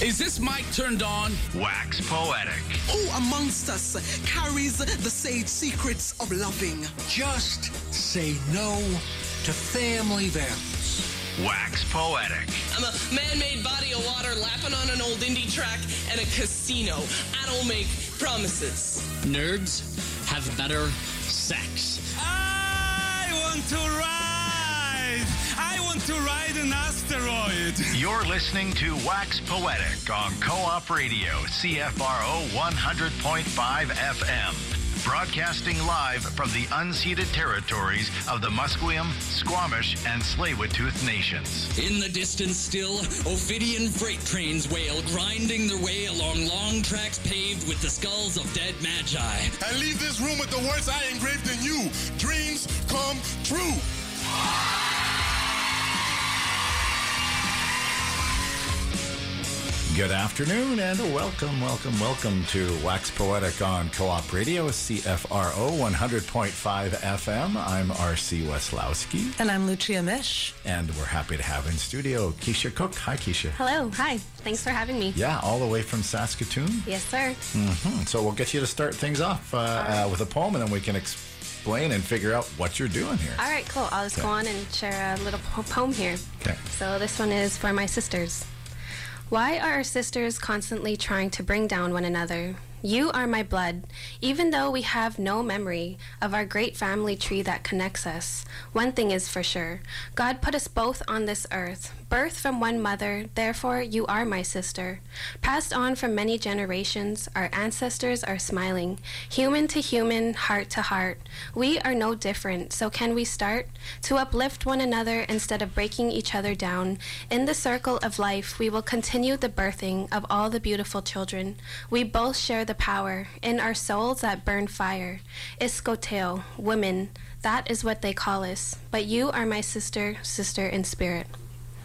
Is this mic turned on? Wax Poetic. Who amongst us carries the sage secrets of loving? Just say no to family values. Wax Poetic. I'm a man-made body of water lapping on an old indie track and a casino. I don't make promises. Nerds have better sex. I want to ride. I want to ride an asteroid. You're listening to Wax Poetic on Co-op Radio, CFRO 100.5 FM. Broadcasting live from the unceded territories of the Musqueam, Squamish, and Tsleil-Waututh nations. In the distance still, Ophidian freight trains wail, grinding their way along long tracks paved with the skulls of dead magi. I leave this room with the words I engraved in you. Dreams come true. Good afternoon and welcome, welcome, welcome to Wax Poetic on Co-op Radio, CFRO 100.5 FM. I'm RC Weslowski And I'm Lucia Mish. and we're happy to have in studio Keisha Cook. Hi, Keisha. Hello. Hi. Thanks for having me. Yeah, all the way from Saskatoon. Yes, sir. Hmm, So we'll get you to start things off uh, uh, with a poem and then we can explain and figure out what you're doing here. All right, cool. I'll just Okay. go on and share a little po- poem here. Okay. So this one is for my sisters. Why are our sisters constantly trying to bring down one another? You are my blood, even though we have no memory of our great family tree that connects us. One thing is for sure God put us both on this earth, birth from one mother, therefore you are my sister. Passed on from many generations, our ancestors are smiling, human to human, heart to heart. We are no different, so can we start to uplift one another instead of breaking each other down? In the circle of life, we will continue the birthing of all the beautiful children. We both share the power in our souls that burn fire. Iskoteo, women, that is what they call us. But you are my sister, sister in spirit.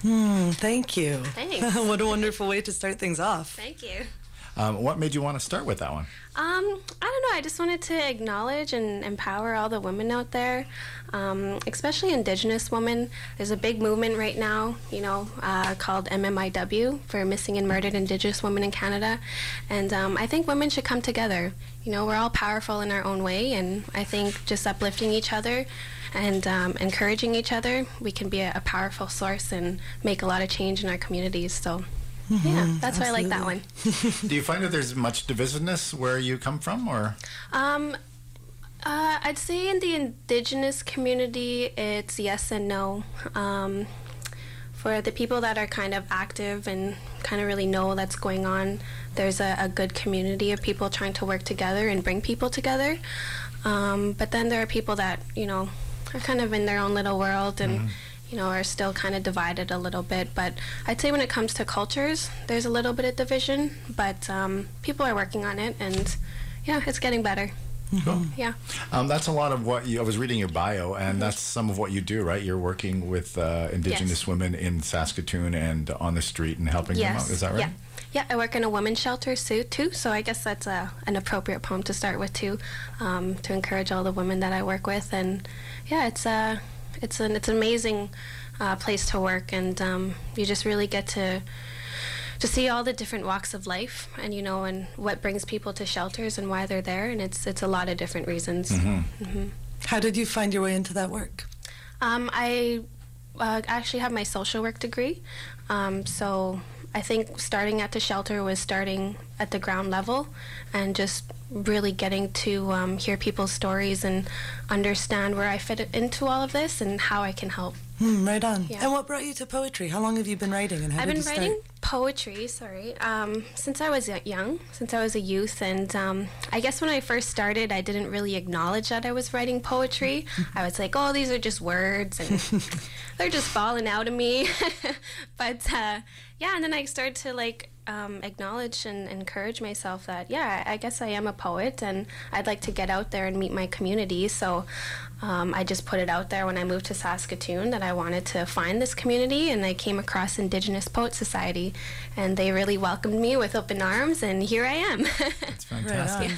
Hmm, thank you. Thanks. what a wonderful way to start things off. Thank you. Um, what made you want to start with that one? Um, I don't know. I just wanted to acknowledge and empower all the women out there, um, especially Indigenous women. There's a big movement right now, you know, uh, called MMIW for Missing and Murdered Indigenous Women in Canada, and um, I think women should come together. You know, we're all powerful in our own way, and I think just uplifting each other and um, encouraging each other, we can be a, a powerful source and make a lot of change in our communities. So. Yeah, that's why I like that one. Do you find that there's much divisiveness where you come from or? Um, uh, I'd say in the indigenous community, it's yes and no. Um, for the people that are kind of active and kind of really know what's going on, there's a, a good community of people trying to work together and bring people together. Um, but then there are people that, you know, are kind of in their own little world and, you know, are still kind of divided a little bit. But I'd say when it comes to cultures, there's a little bit of division, but um, people are working on it and, yeah, it's getting better. Cool. Yeah. Um, that's a lot of what you, I was reading your bio, and that's some of what you do, right? You're working with uh, Indigenous Yes. women in Saskatoon and on the street and helping them out. Is that right? Yeah. Yeah, I work in a women's shelter too, too. So I guess that's a, an appropriate poem to start with too, um, to encourage all the women that I work with. And yeah, it's a, it's an it's an amazing uh, place to work, and um, you just really get to to see all the different walks of life, and you know, and what brings people to shelters and why they're there. And it's it's a lot of different reasons. Mm-hmm. How did you find your way into that work? Um, I uh, actually have my social work degree. Um, so I think starting at the shelter was starting at the ground level and just really getting to um, hear people's stories and understand where I fit into all of this and how I can help. Hmm, right on. Yeah. And what brought you to poetry? How long have you been writing and how I've been writing poetry, sorry, um, since I was young, since I was a youth. And um, I guess when I first started, I didn't really acknowledge that I was writing poetry. I was like, oh, these are just words and they're just falling out of me. but uh, yeah, and then I started to like um, acknowledge and encourage myself that, yeah, I guess I am a poet and I'd like to get out there and meet my community. So um, I just put it out there when I moved to Saskatoon that I wanted to find this community, and I came across Indigenous Poet Society, and they really welcomed me with open arms, and here I am. It's fantastic.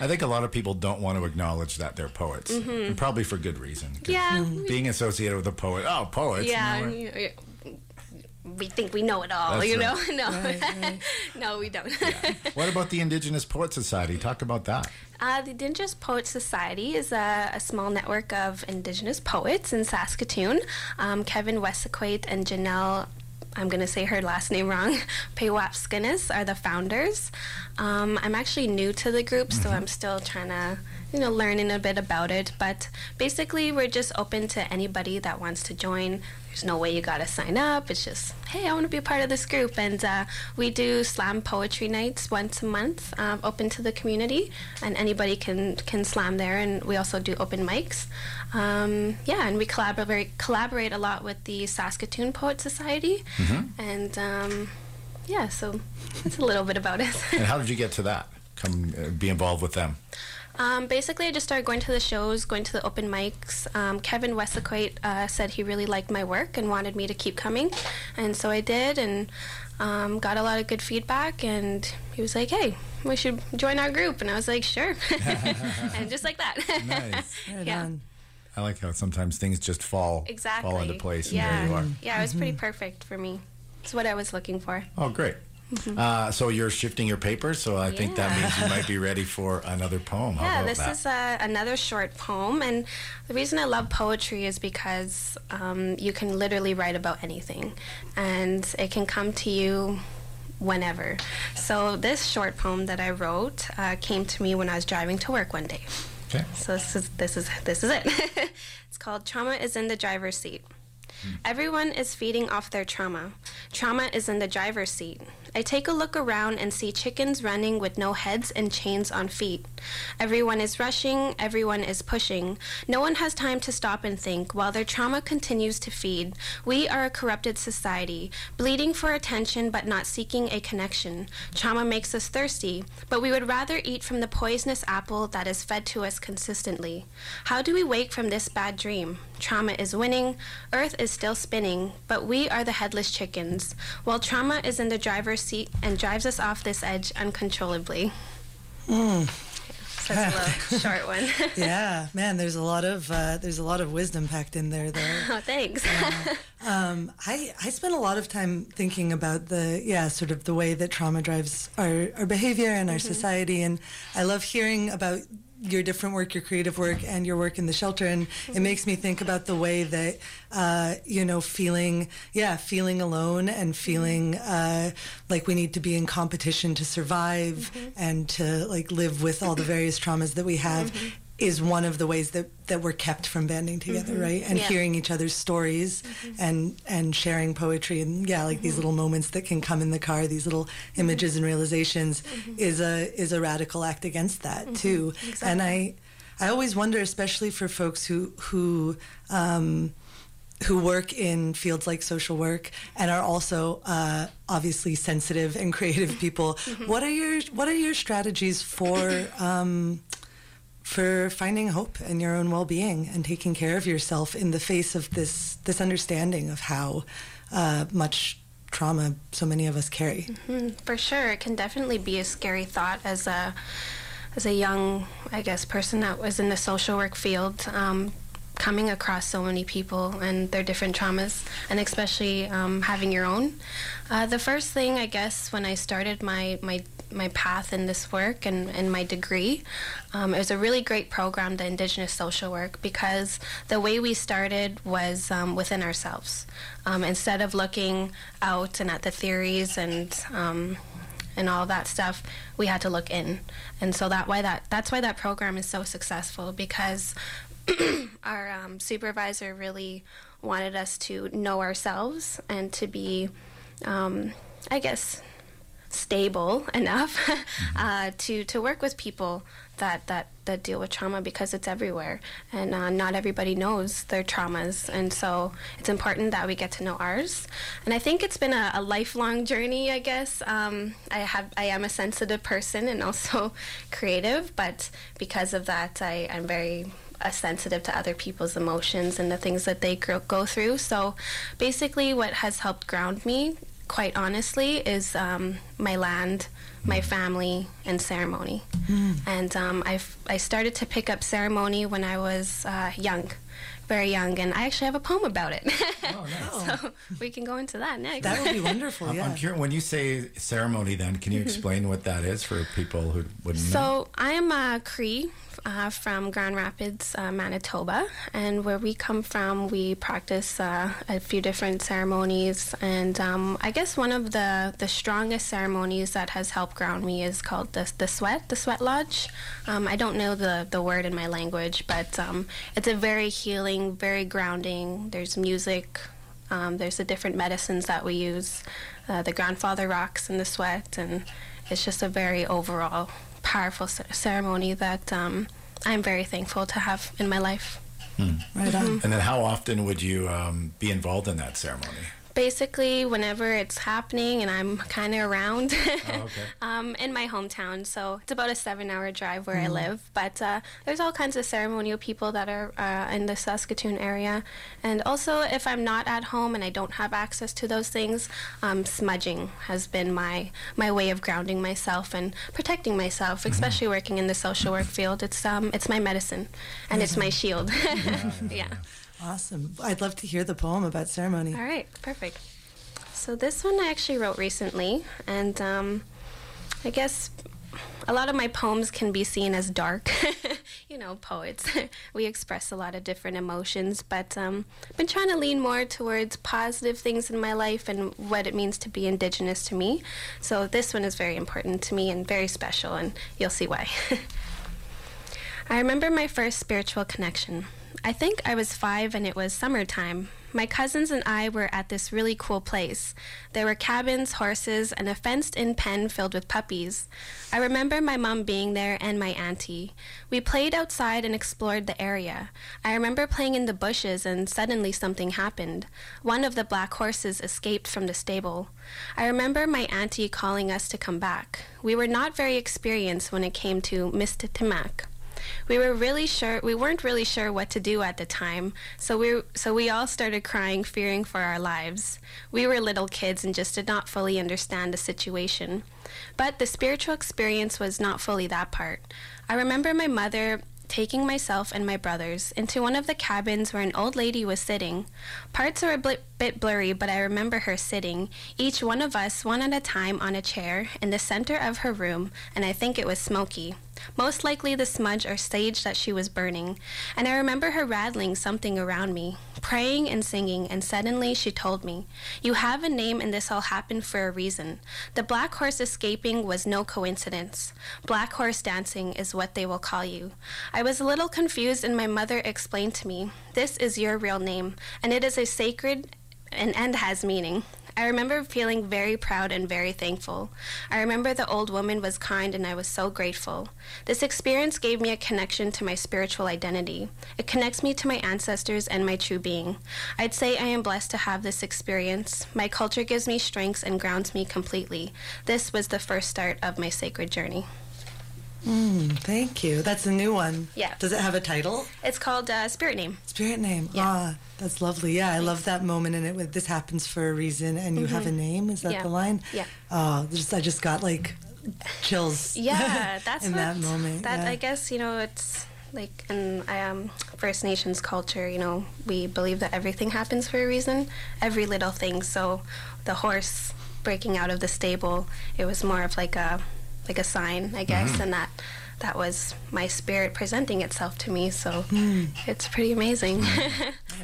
I think a lot of people don't want to acknowledge that they're poets, Mhm. and probably for good reason. Yeah. Being associated with a poet, oh, poets. yeah, you know, we think we know it all. That's you know, right. no, Right, right. no, we don't. What about the Indigenous Poet Society? Talk about that. Uh, the Indigenous Poets Society is a, a small network of Indigenous poets in Saskatoon. Um, Kevin Wesaquate and Janelle, I'm going to say her last name wrong, Pewapsconias are the founders. Um, I'm actually new to the group, so I'm still trying to, you know, learning a bit about it. But basically, we're just open to anybody that wants to join. There's no way you got to sign up. It's just, hey, I want to be a part of this group. And uh, we do slam poetry nights once a month, um, open to the community, and anybody can can slam there. And we also do open mics. Um, yeah, and we collaborate collaborate a lot with the Saskatoon Poet Society. And um, yeah, so that's a little bit about it. And how did you get to that? Come uh, be involved with them. Um, basically, I just started going to the shows, going to the open mics. Um, Kevin Wesaquate uh, said he really liked my work and wanted me to keep coming, and so I did, and um, got a lot of good feedback. And he was like, "Hey, we should join our group," and I was like, "Sure," and just like that. Nice. Right Yeah. on. I like how sometimes things just fall Exactly. fall into place, and yeah. there you are. Yeah, it was pretty perfect for me. It's what I was looking for. Oh, great. Uh, so you're shifting your paper, so I think that Mm-hmm. Means you might be ready for another poem. Yeah, this that? is uh, another short poem, and the reason I love poetry is because um, you can literally write about anything, and it can come to you whenever. So this short poem that I wrote uh, came to me when I was driving to work one day. okay. So this is this is this is it. it's called Trauma is in the driver's seat. Everyone is feeding off their trauma. Trauma is in the driver's seat. I take a look around and see chickens running with no heads and chains on feet. Everyone is rushing, everyone is pushing. No one has time to stop and think while their trauma continues to feed. We are a corrupted society, bleeding for attention but not seeking a connection. Trauma makes us thirsty, but we would rather eat from the poisonous apple that is fed to us consistently. How do we wake from this bad dream? Trauma is winning, Earth is still spinning, but we are the headless chickens, while trauma is in the driver's seat and drives us off this edge uncontrollably. Mm. So that's a short one. Yeah, man. There's a lot of uh, there's a lot of wisdom packed in there, though. oh, thanks. Um, I I spend a lot of time thinking about the yeah sort of the way that trauma drives our, our behavior and our society, and I love hearing about your different work, your creative work, and your work in the shelter, and it makes me think about the way that uh, you know feeling yeah feeling alone and feeling uh, like we need to be in competition to survive and to like live with all the various traumas that we have. Is one of the ways that, that we're kept from banding together, mm-hmm. right? And Yeah. hearing each other's stories mm-hmm. and and sharing poetry and yeah like these mm-hmm. little moments that can come in the car these little images and realizations is a is a radical act against that too. And i i always wonder especially for folks who who um who work in fields like social work and are also uh, obviously sensitive and creative people. What are your What are your strategies for um, for finding hope in your own well being and taking care of yourself in the face of this this understanding of how uh, much trauma so many of us carry? Mm, For sure, it can definitely be a scary thought as a as a young, I guess, person that was in the social work field, um, coming across so many people and their different traumas, and especially um, having your own. Uh, the first thing, I guess, when I started my my my path in this work and, and my degree. Um, it was a really great program, the Indigenous Social Work, because the way we started was um, within ourselves. Um, instead of looking out and at the theories and um, and all that stuff, we had to look in, and so that why that that's why that program is so successful because our um, supervisor really wanted us to know ourselves and to be, um, I guess, stable enough uh, to to work with people that that that deal with trauma because it's everywhere and uh, not everybody knows their traumas. And so it's important that we get to know ours. And I think it's been a, a lifelong journey I guess. Um, I have I am a sensitive person and also creative but because of that I, I'm very uh, sensitive to other people's emotions and the things that they go through. So basically what has helped ground me quite honestly, is um, my land, my family, and ceremony. And um, I I started to pick up ceremony when I was uh, young, very young, and I actually have a poem about it. Oh, nice. so we can go into that next. That would be wonderful. I'm, yeah. I'm curious, when you say ceremony, then, can you explain what that is for people who wouldn't know? So I am a Cree uh, from Grand Rapids, uh, Manitoba, and where we come from, we practice uh, a few different ceremonies. And um, I guess one of the the strongest ceremonies that has helped ground me is called the the sweat, the sweat lodge. Um, I don't know the the word in my language, but um, it's a very healing, very grounding. There's music. Um, there's the different medicines that we use, uh, the grandfather rocks and the sweat, and it's just a very overall powerful ceremony that um, I'm very thankful to have in my life. Right on. And then how often would you um, be involved in that ceremony? Basically, whenever it's happening and I'm kind of around Oh, okay. um, in my hometown, so it's about a seven-hour drive where I live. But uh, there's all kinds of ceremonial people that are uh, in the Saskatoon area, and also if I'm not at home and I don't have access to those things, um, smudging has been my my way of grounding myself and protecting myself, especially working in the social work field. It's um it's my medicine, and it's my shield. yeah. Awesome. I'd love to hear the poem about ceremony. All right, perfect. So this one I actually wrote recently, and um, I guess a lot of my poems can be seen as dark. you know, poets. we express a lot of different emotions, but um, I've been trying to lean more towards positive things in my life and what it means to be Indigenous to me. So this one is very important to me and very special, and you'll see why. I remember my first spiritual connection. I think I was five and it was summertime. My cousins and I were at this really cool place. There were cabins, horses, and a fenced in pen filled with puppies. I remember my mom being there and my auntie. We played outside and explored the area. I remember playing in the bushes and suddenly something happened. One of the black horses escaped from the stable. I remember my auntie calling us to come back. We were not very experienced when it came to Mr. Timac. We were really sure we weren't really sure what to do at the time, so we so we all started crying, fearing for our lives. We were little kids and just did not fully understand the situation. But the spiritual experience was not fully that part. I remember my mother taking myself and my brothers into one of the cabins where an old lady was sitting. Parts are a bl- bit blurry, but I remember her sitting, each one of us one at a time on a chair in the center of her room, and I think it was smoky. Most likely the smudge or sage that she was burning. And I remember her rattling something around me, praying and singing, and suddenly she told me, You have a name and this all happened for a reason. The black horse escaping was no coincidence. Black horse dancing is what they will call you. I was a little confused and my mother explained to me, This is your real name, and it is a sacred and, and has meaning. I remember feeling very proud and very thankful. I remember the old woman was kind and I was so grateful. This experience gave me a connection to my spiritual identity. It connects me to my ancestors and my true being. I'd say I am blessed to have this experience. My culture gives me strengths and grounds me completely. This was the first start of my sacred journey. Mm, thank you. That's a new one. Yeah. Does it have a title? It's called uh, Spirit Name. Spirit name. Yeah. Ah, that's lovely. Yeah, I love that moment in it. With this happens for a reason, and you have a name. Is that Mm-hmm. Yeah. the line? Yeah. Oh, just I just got like chills. Yeah, that's in what, that moment. That yeah. I guess you know it's like in um, First Nations culture. You know, we believe that everything happens for a reason. Every little thing. So, the horse breaking out of the stable, it was more of like a like a sign, I guess, Mm-hmm. and that that was my spirit presenting itself to me. So Hmm. it's pretty amazing.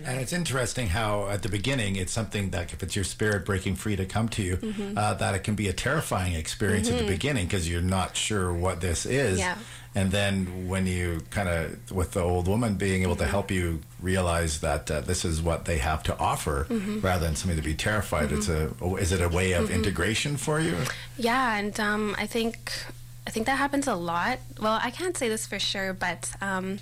And it's interesting how at the beginning it's something that if it's your spirit breaking free to come to you, Mm-hmm. uh, that it can be a terrifying experience at the beginning because you're not sure what this is. Yeah. And then when you kind of, with the old woman being able Mm-hmm. to help you realize that uh, this is what they have to offer Mm-hmm. rather than something to be terrified, it's a, is it a way of integration for you? Yeah, and um, I think I think that happens a lot. Well, I can't say this for sure, but um,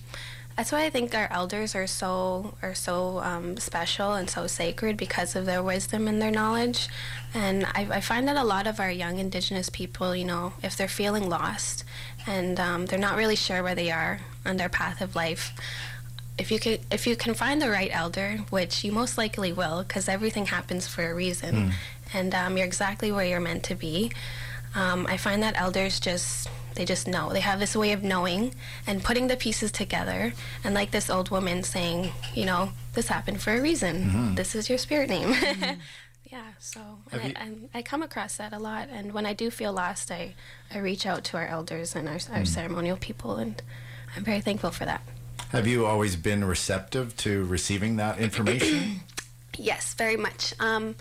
that's why I think our elders are so are so um, special and so sacred because of their wisdom and their knowledge. And I, I find that a lot of our young Indigenous people, you know, if they're feeling lost and um, they're not really sure where they are on their path of life, if you can if you can find the right elder, which you most likely will, because everything happens for a reason, and um, you're exactly where you're meant to be. Um, I find that elders just they just know. They have this way of knowing and putting the pieces together. And like this old woman saying, you know, this happened for a reason. Mhm. This is your spirit name. Mm-hmm. yeah. So and I, I, I come across that a lot. And when I do feel lost, I I reach out to our elders and our our Mm. ceremonial people, and I'm very thankful for that. Have you always been receptive to receiving that information? Yes, very much. Um,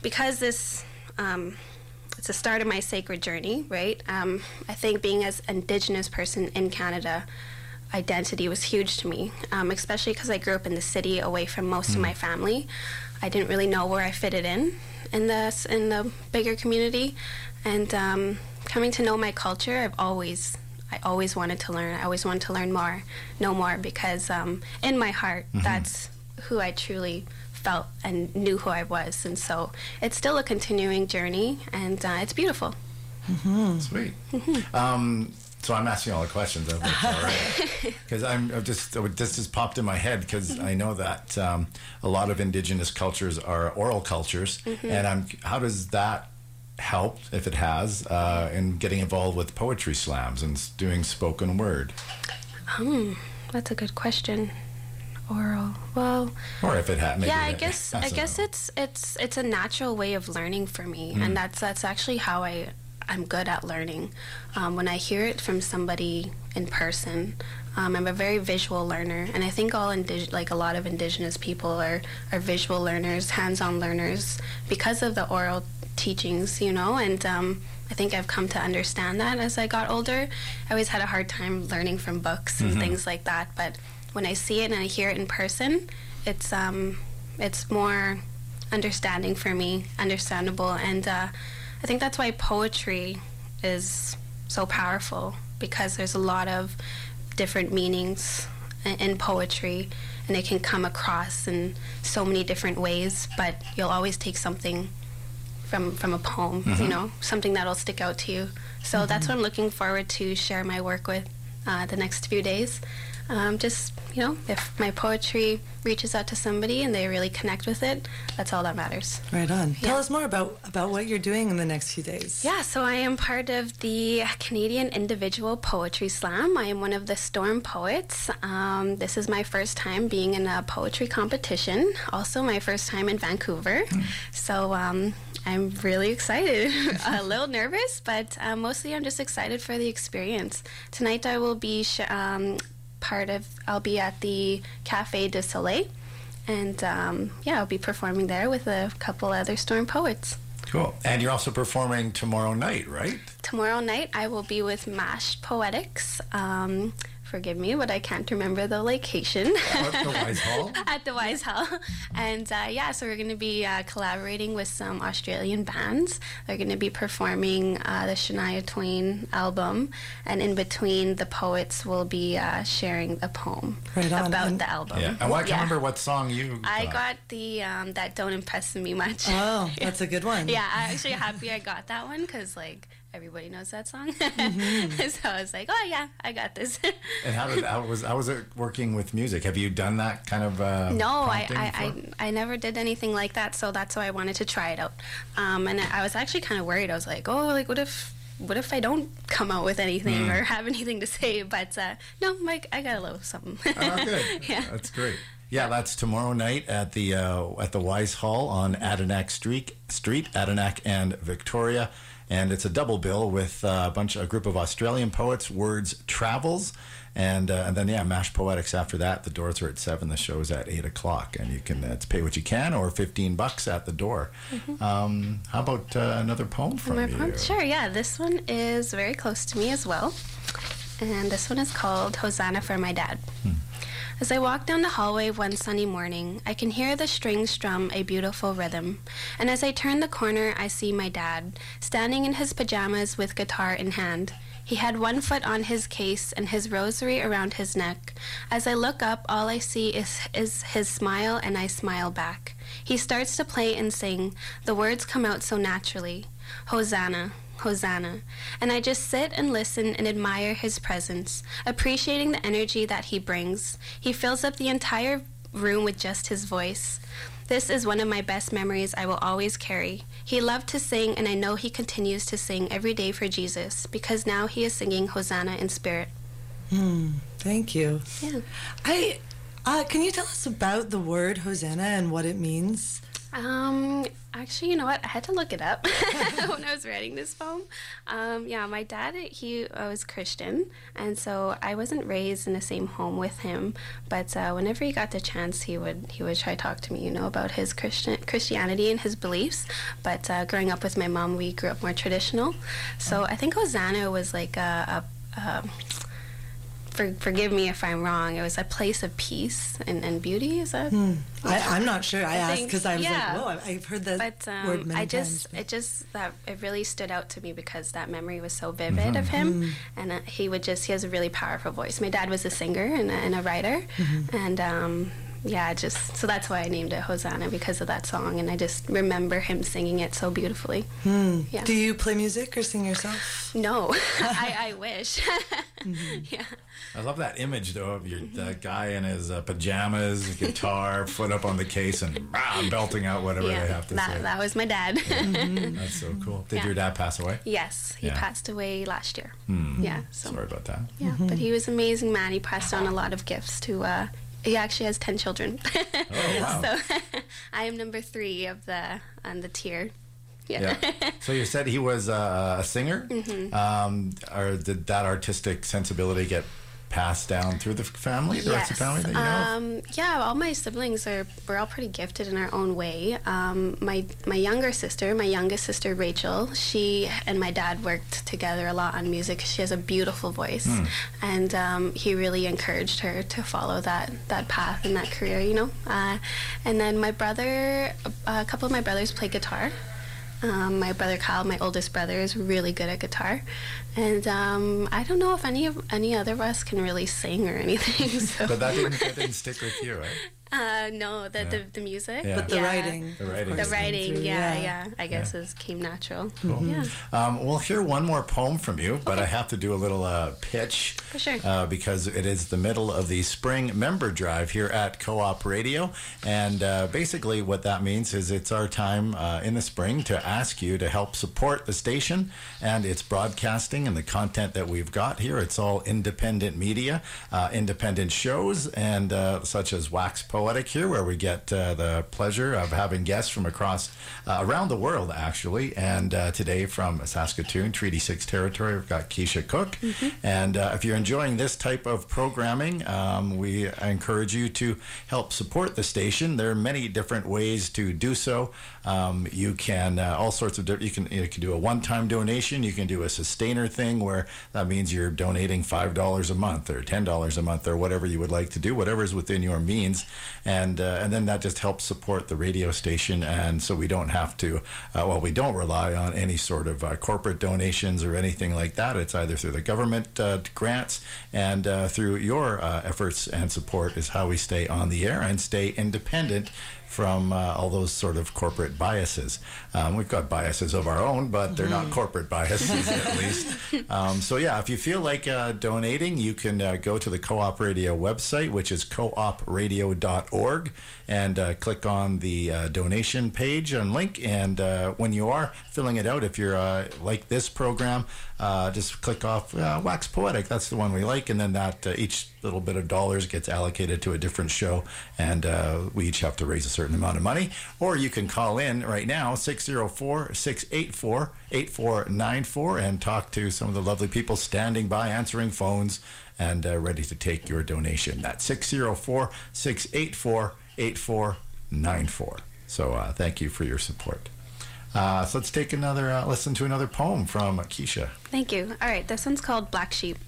because this, um, it's the start of my sacred journey, right? Um, I think being as Indigenous person in Canada, identity was huge to me, um, especially because I grew up in the city, away from most of Mm. my family. I didn't really know where I fitted in in the in the bigger community, and um, coming to know my culture, I've always I always wanted to learn. I always wanted to learn more, know more, because um, in my heart, Mhm. that's who I truly felt and knew who I was. And so it's still a continuing journey, and uh, it's beautiful. Sweet. Um, so I'm asking all the questions. I hope that's all right. Because I'm I've just this just popped in my head because I know that um, a lot of indigenous cultures are oral cultures, Mhm. and I'm how does that help if it has uh, in getting involved with poetry slams and doing spoken word, Hmm, that's a good question. Oral. Well, or if it maybe yeah, I guess I guess it's it's it's a natural way of learning for me, Mm. and that's that's actually how I I'm good at learning. Um, when I hear it from somebody in person, um, I'm a very visual learner, and I think all indig- like a lot of Indigenous people are are visual learners, hands-on learners because of the oral teachings, you know, and. Um, I think I've come to understand that as I got older. I always had a hard time learning from books and Mhm. things like that, but when I see it and I hear it in person, it's um, it's more understanding for me, understandable, and uh, I think that's why poetry is so powerful because there's a lot of different meanings in, poetry, and it can come across in so many different ways. But you'll always take something from from a poem, you Mhm. know, something that'll stick out to you. So that's what I'm looking forward to share my work with uh, the next few days. Um, just you know, if my poetry reaches out to somebody and they really connect with it, that's all that matters. Right on. Tell us more about about what you're doing in the next few days. Yeah, so I am part of the Canadian Individual Poetry Slam. I am one of the Storm Poets. Um, this is my first time being in a poetry competition, also my first time in Vancouver. So um, I'm really excited, a little nervous, but uh, mostly I'm just excited for the experience. Tonight I will be sh- um, part of, I'll be at the Cafe Deux Soleils. And um, yeah, I'll be performing there with a couple other Storm Poets. Cool. And you're also performing tomorrow night, right? Tomorrow night, I will be with Mashed Poetics. Um, forgive me, but I can't remember the location. At the Wise Hall? At the Wise Hall. And uh, yeah, so we're going to be uh, collaborating with some Australian bands. They're going to be performing uh, the Shania Twain album. And in between, the poets will be uh, sharing a poem Right on. about And- the album. Yeah. And I can't Yeah. remember what song you. I got the um, that don't impress me much. Oh, that's a good one. yeah, I'm actually happy I got that one because like everybody knows that song. Mm-hmm. so I was like, oh yeah, I got this. And how did how was how was it working with music? Have you done that kind of? Uh, no, I, I. I I never did anything like that, so that's why I wanted to try it out. Um, and I was actually kind of worried. I was like, oh, like what if what if I don't come out with anything Mm. or have anything to say? But uh, no, Mike, I got a little something. Oh, good. yeah. That's great. Yeah, that's tomorrow night at the uh, at the Wise Hall on Adanac Street, Street, Adanac and Victoria, and it's a double bill with uh, a bunch, a group of Australian poets. Words travels, and uh, and then yeah, Mash Poetics after that. The doors are at seven. The show's at eight o'clock, and you can uh, it's pay what you can or fifteen bucks at the door. Mhm. Um, how about uh, another poem from My you? poem? Sure, yeah. This one is very close to me as well. And this one is called Hosanna for My Dad. As I walk down the hallway one sunny morning, I can hear the strings strum a beautiful rhythm. And as I turn the corner, I see my dad, standing in his pajamas with guitar in hand. He had one foot on his case and his rosary around his neck. As I look up, all I see is, is his smile, and I smile back. He starts to play and sing. The words come out so naturally Hosanna, Hosanna. And I just sit and listen and admire his presence, appreciating the energy that he brings. He fills up the entire room with just his voice. This is one of my best memories I will always carry. He loved to sing, and I know he continues to sing every day for Jesus because now he is singing Hosanna in spirit. Hmm, thank you. Yeah. I uh, can you tell us about the word Hosanna and what it means? Um, actually, you know what? I had to look it up when I was writing this poem. Um, yeah, my dad, he uh, was Christian, and so I wasn't raised in the same home with him. But uh, whenever he got the chance, he would he would try to talk to me, you know, about his Christian Christianity and his beliefs. But uh, growing up with my mom, we grew up more traditional. So I think Hosanna was like a. a, a for, forgive me if I'm wrong. It was a place of peace and, and beauty. Is that? Hmm. I, am not sure. I, I asked because I was yeah. like, "Whoa, I've heard that but, um, word many I just, times." it just that it really stood out to me because that memory was so vivid Mm-hmm. of him, Mhm. and uh, he would just he has a really powerful voice. My dad was a singer and a, and a writer, Mhm. and um, yeah, just so that's why I named it Hosanna because of that song, and I just remember him singing it so beautifully. Hmm. Yeah. Do you play music or sing yourself? No, I, I wish. Mm-hmm. Yeah. I love that image though of your the guy in his uh, pajamas, guitar, foot up on the case, and ah, belting out whatever yeah, they have to that, say. that was my dad. That's so cool. Did Yeah. your dad pass away? Yes, he Yeah. passed away last year. Hmm. Yeah, so Sorry about that. yeah, but he was an amazing man. He passed on a lot of gifts to. Uh, he actually has ten children. Oh, wow. So I am number three of the on the tier. Yeah. Yeah. So you said he was uh, a singer, Mhm. um, or did that artistic sensibility get passed down through the family, the rest of the family that you know? of? Um, yeah, all my siblings are we're all pretty gifted in our own way. Um, my my younger sister, my youngest sister Rachel, she and my dad worked together a lot on music. She has a beautiful voice, Hmm. and um, he really encouraged her to follow that that path and that career. You know, uh, and then my brother, a couple of my brothers play guitar. Um, my brother Kyle, my oldest brother, is really good at guitar, and um, I don't know if any of any other of us can really sing or anything. So. But that didn't, that didn't stick with you, right? Uh, no, the, the the music. Yeah. But the Yeah. writing, The writing The writing, yeah, Yeah. yeah. I guess is came natural. Cool. Yeah. Um, we'll hear one more poem from you, but I have to do a little uh, pitch. For sure. Uh, because it is the middle of the spring member drive here at Co op Radio. And uh, basically, what that means is it's our time uh, in the spring to ask you to help support the station and its broadcasting and the content that we've got here. It's all independent media, uh, independent shows, and uh, such as Wax Poetic here, where we get uh, the pleasure of having guests from across uh, around the world, actually. And uh, today from Saskatoon, Treaty 6 territory, we've got Keisha Cook. And uh, if you're enjoying this type of programming, um, we encourage you to help support the station. There are many different ways to do so. Um, you can uh, all sorts of di- you can you can do a one-time donation. You can do a sustainer thing where that means you're donating five dollars a month or ten dollars a month or whatever you would like to do, whatever is within your means, and uh, and then that just helps support the radio station. And so we don't have to uh, well we don't rely on any sort of uh, corporate donations or anything like that. It's either through the government uh, grants and uh, through your efforts and support is how we stay on the air and stay independent from uh, all those sort of corporate biases. Um, we've got biases of our own, but they're not corporate biases at least. Um, so yeah, if you feel like uh, donating, you can uh, go to the Co-op Radio website, which is coopradio.org, and uh, click on the uh, donation page and link. And uh, when you are filling it out, if you're uh, like this program, uh, just click off uh, Wax Poetic. That's the one we like, and then that uh, each little bit of dollars gets allocated to a different show, and uh, we each have to raise a certain amount of money. Or you can call in right now, 604 684 8494, and talk to some of the lovely people standing by answering phones and uh, ready to take your donation. That's 604 684 8494. So uh, thank you for your support. Uh, so let's take another, uh, listen to another poem from Keisha. Thank you. All right, this one's called Black Sheep.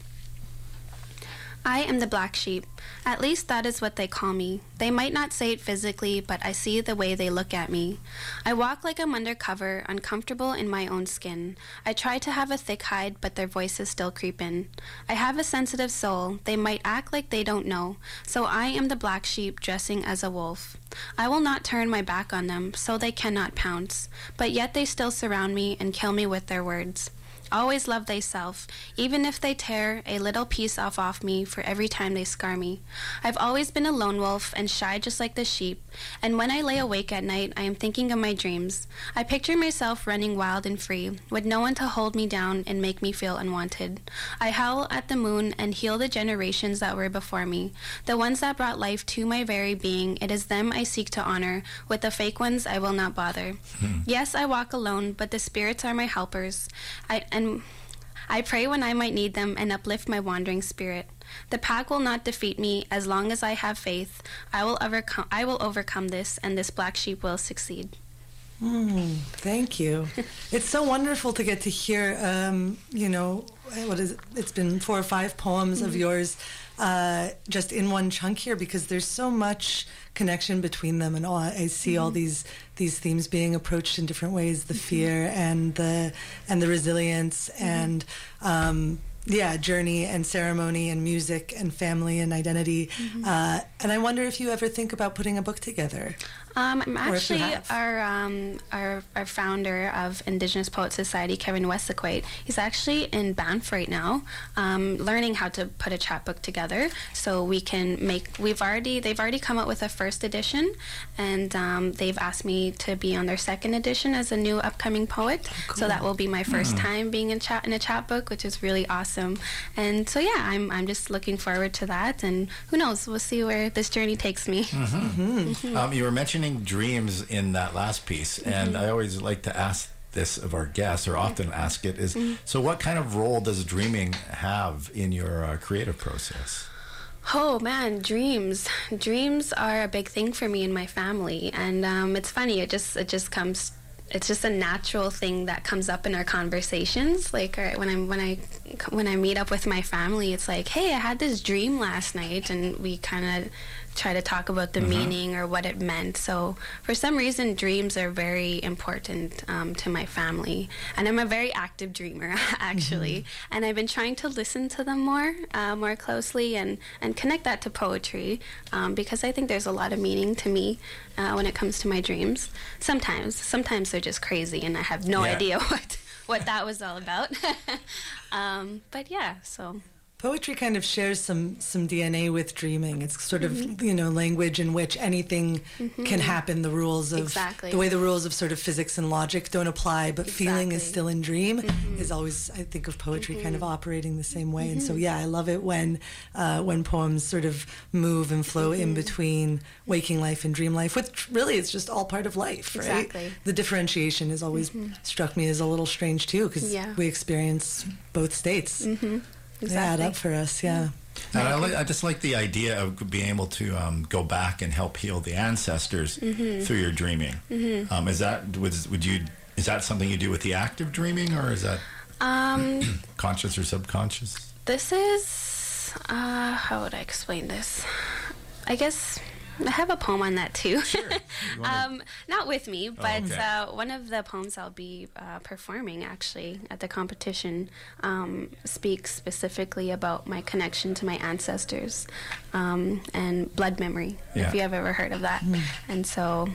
I am the black sheep. At least that is what they call me. They might not say it physically, but I see the way they look at me. I walk like I'm undercover, uncomfortable in my own skin. I try to have a thick hide, but their voices still creep in. I have a sensitive soul. They might act like they don't know. So I am the black sheep dressing as a wolf. I will not turn my back on them, so they cannot pounce. But yet they still surround me and kill me with their words. Always love thyself, even if they tear a little piece off off me for every time they scar me. I've always been a lone wolf and shy just like the sheep, and when I lay awake at night, I am thinking of my dreams. I picture myself running wild and free, with no one to hold me down and make me feel unwanted. I howl at the moon and heal the generations that were before me, the ones that brought life to my very being. It is them I seek to honor. With the fake ones, I will not bother. Hmm. Yes, I walk alone, but the spirits are my helpers. I and I pray when I might need them and uplift my wandering spirit. The pack will not defeat me as long as I have faith. I will overcome. I will overcome this, and this black sheep will succeed. Mm, thank you. it's so wonderful to get to hear. Um, you know, what is it? It's been four or five poems of Mhm. yours, uh, just in one chunk here, because there's so much connection between them, and all, I see all Mhm. these these themes being approached in different ways: the fear and the and the resilience and. Um, yeah, journey and ceremony and music and family and identity. Mhm. Uh, and I wonder if you ever think about putting a book together. Um, I'm Or if you actually our, um, our our founder of Indigenous Poet Society, Kevin Wesaquate. He's actually in Banff right now, um, learning how to put a chapbook together. So we can make. We've already they've already come up with a first edition, and um, they've asked me to be on their second edition as a new upcoming poet. So that will be my first Mm. time being in chat in a chapbook, which is really awesome. And so yeah, I'm I'm just looking forward to that. And who knows? We'll see where this journey takes me. Mhm. Um, you were mentioning dreams in that last piece, and Mhm. I always like to ask this of our guests, or often ask it, is Mhm. so what kind of role does dreaming have in your uh, creative process? Oh man, dreams. Dreams are a big thing for me and my family, and um, it's funny. It just it just comes. It's just a natural thing that comes up in our conversations. Like when I'm when I when I meet up with my family, it's like, hey, I had this dream last night, and we kind of try to talk about the Mhm. meaning or what it meant. So for some reason, dreams are very important um, to my family, and I'm a very active dreamer actually. And I've been trying to listen to them more, uh, more closely, and and connect that to poetry um, because I think there's a lot of meaning to me uh, when it comes to my dreams. Sometimes, sometimes they're just crazy, and I have no Yeah. idea what what that was all about. um, but yeah, so. Poetry kind of shares some some DNA with dreaming. It's sort of Mhm. you know language in which anything can Mhm. happen. The rules of Exactly. the way the rules of sort of physics and logic don't apply, but feeling is still in dream is always I think of poetry kind of operating the same way. And so Mhm. yeah, I love it when uh, when poems sort of move and flow in Mhm. between waking life and dream life, which really is just all part of life, right? Exactly. The differentiation has always struck me as a little strange too, because Yeah. we experience both states. Mm-hmm. They add up for us, yeah. And I, li- I just like the idea of being able to um, go back and help heal the ancestors Mhm. through your dreaming. Mhm. Um, is that was, would you is that something you do with the active dreaming, or is that Um, conscious or subconscious? This is uh, how would I explain this? I guess I have a poem on that too. um, not with me, but okay. uh, one of the poems I'll be uh, performing actually at the competition um, speaks specifically about my connection to my ancestors um, and blood memory. Yeah. If you have ever heard of that, and so.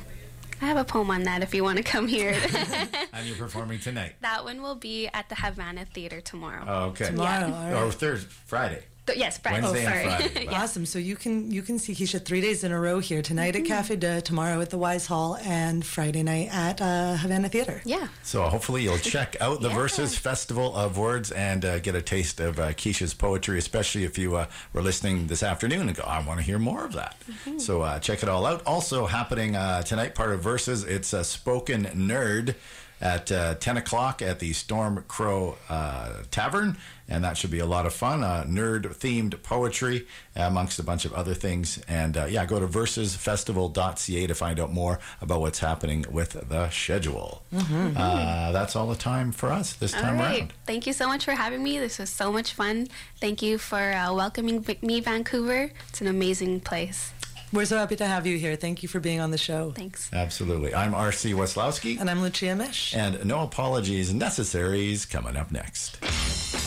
I have a poem on that if you want to come here. And you're performing tonight. that one will be at the Havana Theater tomorrow. Oh, okay. Tomorrow, Yeah. Or Thursday, Friday. Th- yes, Friday. Wednesday oh, and sorry. Friday. Yeah. Awesome. So you can you can see Keisha three days in a row here tonight Mhm. at Cafe de, tomorrow at the Wise Hall, and Friday night at uh, Havana Theater. Yeah. So hopefully you'll check out the Verses Festival of Words and uh, get a taste of uh, Keisha's poetry, especially if you uh, were listening this afternoon and go, I want to hear more of that. Mm-hmm. So uh, check it all out. Also happening uh, tonight, part of Verses, it's a spoken nerd at uh, 10 o'clock at the Storm Crow uh, Tavern. And that should be a lot of fun. Uh, nerd themed poetry, amongst a bunch of other things. And uh, yeah, go to versesfestival.ca to find out more about what's happening with the schedule. Mhm. Uh, that's all the time for us this All time right. around. Thank you so much for having me. This was so much fun. Thank you for uh, welcoming me, Vancouver. It's an amazing place. We're so happy to have you here. Thank you for being on the show. Thanks. Absolutely. I'm R.C. Weslowski. And I'm Lucia Mish. And no apologies necessaries coming up next.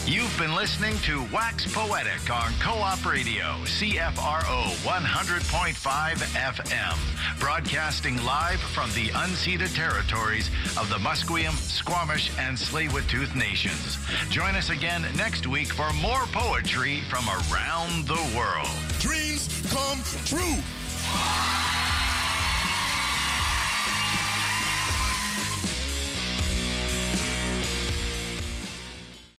You've been listening to Wax Poetic on Co-op Radio, CFRO 100.5 FM, broadcasting live from the unceded territories of the Musqueam, Squamish, and Tsleil-Waututh nations. Join us again next week for more poetry from around the world. Dreams come true.